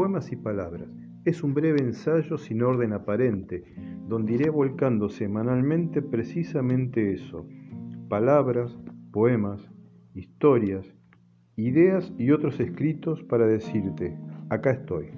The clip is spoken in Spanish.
poemas y palabras. Es un breve ensayo sin orden aparente, donde iré volcando semanalmente precisamente eso. Palabras, poemas, historias, ideas y otros escritos para decirte, acá estoy.